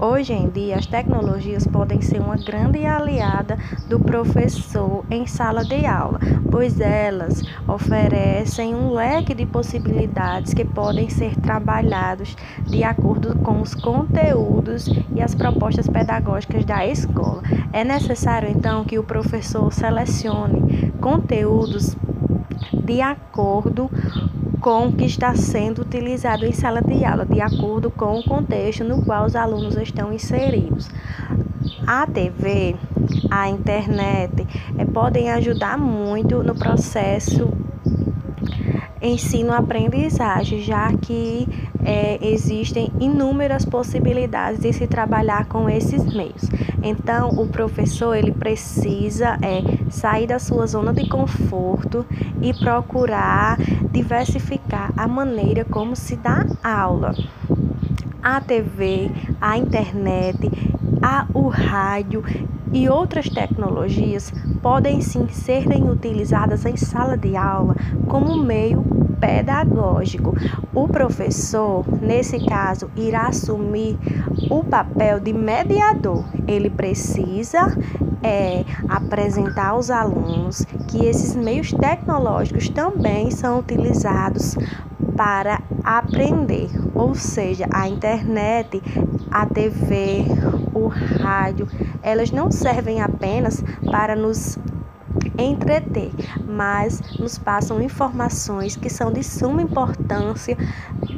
Hoje em dia, as tecnologias podem ser uma grande aliada do professor em sala de aula, pois elas oferecem um leque de possibilidades que podem ser trabalhados de acordo com os conteúdos e as propostas pedagógicas da escola. É necessário então que o professor selecione conteúdos de acordo com o que está sendo utilizado em sala de aula, de acordo com o contexto no qual os alunos estão inseridos. A TV, a internet, eh, podem ajudar muito no processo ensino-aprendizagem, já que é, existem inúmeras possibilidades de se trabalhar com esses meios. Então, o professor ele precisa é, sair da sua zona de conforto e procurar diversificar a maneira como se dá aula. A TV, a internet, a, o rádio e outras tecnologias podem sim serem utilizadas em sala de aula como meio pedagógico. O professor, nesse caso, irá assumir o papel de mediador. Ele precisa é, apresentar aos alunos que esses meios tecnológicos também são utilizados para aprender, ou seja, a internet, a TV, o rádio, elas não servem apenas para nos entreter, mas nos passam informações que são de suma importância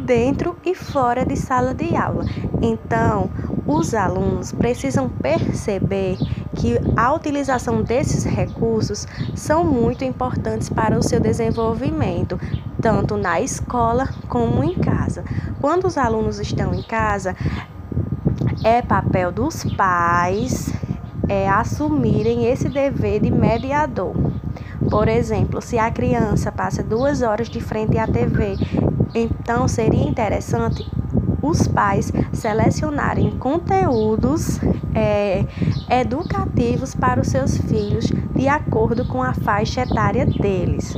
dentro e fora de sala de aula. Então, os alunos precisam perceber que a utilização desses recursos são muito importantes para o seu desenvolvimento, tanto na escola como em casa. Quando os alunos estão em casa, é papel dos pais é, assumirem esse dever de mediador. Por exemplo, se a criança passa duas horas de frente à TV, então seria interessante os pais selecionarem conteúdos é, educativos para os seus filhos de acordo com a faixa etária deles.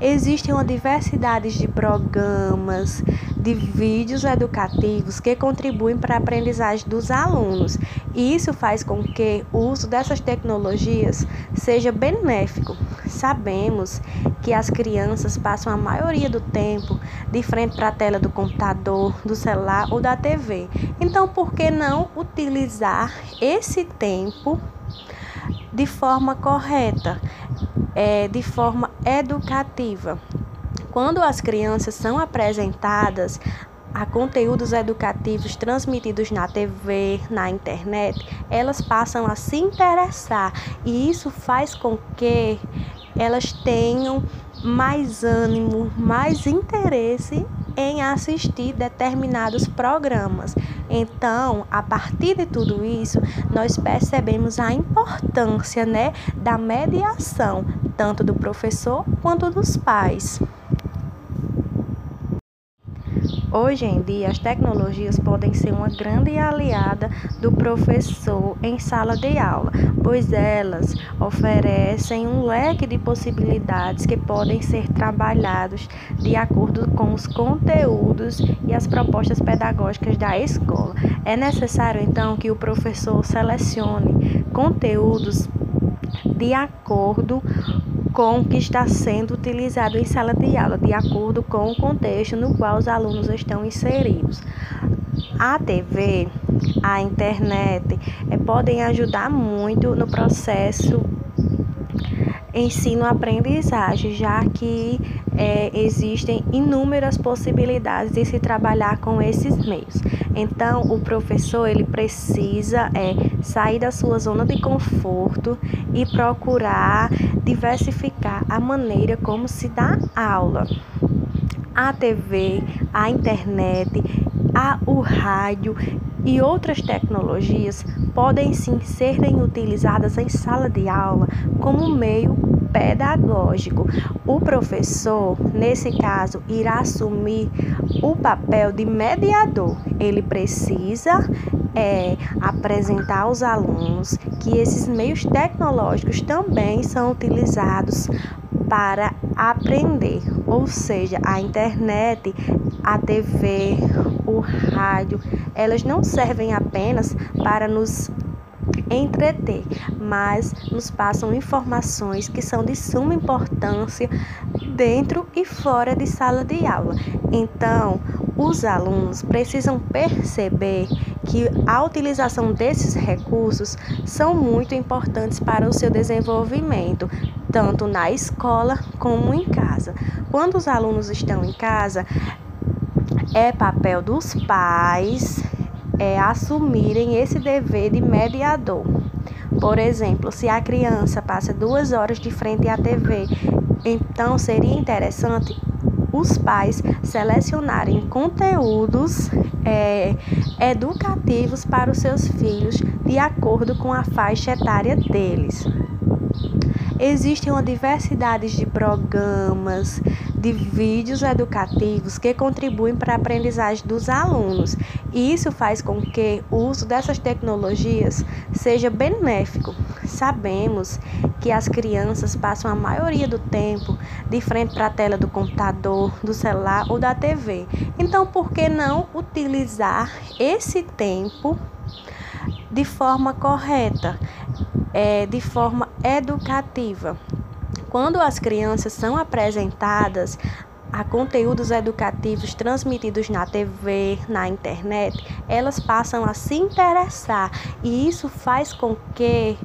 Existem uma diversidade de programas, de vídeos educativos que contribuem para a aprendizagem dos alunos. E isso faz com que o uso dessas tecnologias seja benéfico. Sabemos que as crianças passam a maioria do tempo de frente para a tela do computador, do celular ou da TV. Então, por que não utilizar esse tempo de forma correta? é, de forma educativa. Quando as crianças são apresentadas a conteúdos educativos transmitidos na TV, na internet, elas passam a se interessar e isso faz com que elas tenham mais ânimo, mais interesse em assistir determinados programas. Então, a partir de tudo isso, nós percebemos a importância, né, da mediação, tanto do professor quanto dos pais. Hoje em dia, as tecnologias podem ser uma grande aliada do professor em sala de aula, pois elas oferecem um leque de possibilidades que podem ser trabalhados de acordo com os conteúdos e as propostas pedagógicas da escola. É necessário então que o professor selecione conteúdos de acordo com o que está sendo utilizado em sala de aula, de acordo com o contexto no qual os alunos estão inseridos. A TV, a internet é, podem ajudar muito no processo ensino-aprendizagem, já que é, existem inúmeras possibilidades de se trabalhar com esses meios. Então, o professor ele precisa é, sair da sua zona de conforto e procurar diversificar a maneira como se dá aula. A TV, a internet, a, o rádio e outras tecnologias podem sim serem utilizadas em sala de aula como meio pedagógico. O professor, nesse caso, irá assumir o papel de mediador. Ele precisa é, apresentar aos alunos que esses meios tecnológicos também são utilizados para aprender, ou seja, a internet, a TV, o rádio, elas não servem apenas para nos entreter, mas nos passam informações que são de suma importância dentro e fora de sala de aula. Então, os alunos precisam perceber que a utilização desses recursos são muito importantes para o seu desenvolvimento, tanto na escola como em casa. Quando os alunos estão em casa, é papel dos pais é, assumirem esse dever de mediador. Por exemplo, se a criança passa duas horas de frente à TV, então seria interessante os pais selecionarem conteúdos é, educativos para os seus filhos de acordo com a faixa etária deles. Existem uma diversidade de programas, de vídeos educativos que contribuem para a aprendizagem dos alunos. E isso faz com que o uso dessas tecnologias seja benéfico. Sabemos que as crianças passam a maioria do tempo de frente para a tela do computador, do celular ou da TV. Então, por que não utilizar esse tempo de forma correta? é, de forma educativa. Quando as crianças são apresentadas a conteúdos educativos transmitidos na TV, na internet, elas passam a se interessar e isso faz com que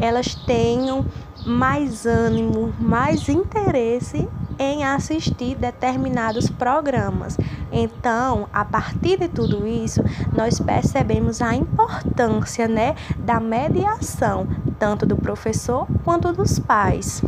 elas tenham mais ânimo, mais interesse em assistir determinados programas. Então, a partir de tudo isso, nós percebemos a importância, né, da mediação, tanto do professor quanto dos pais.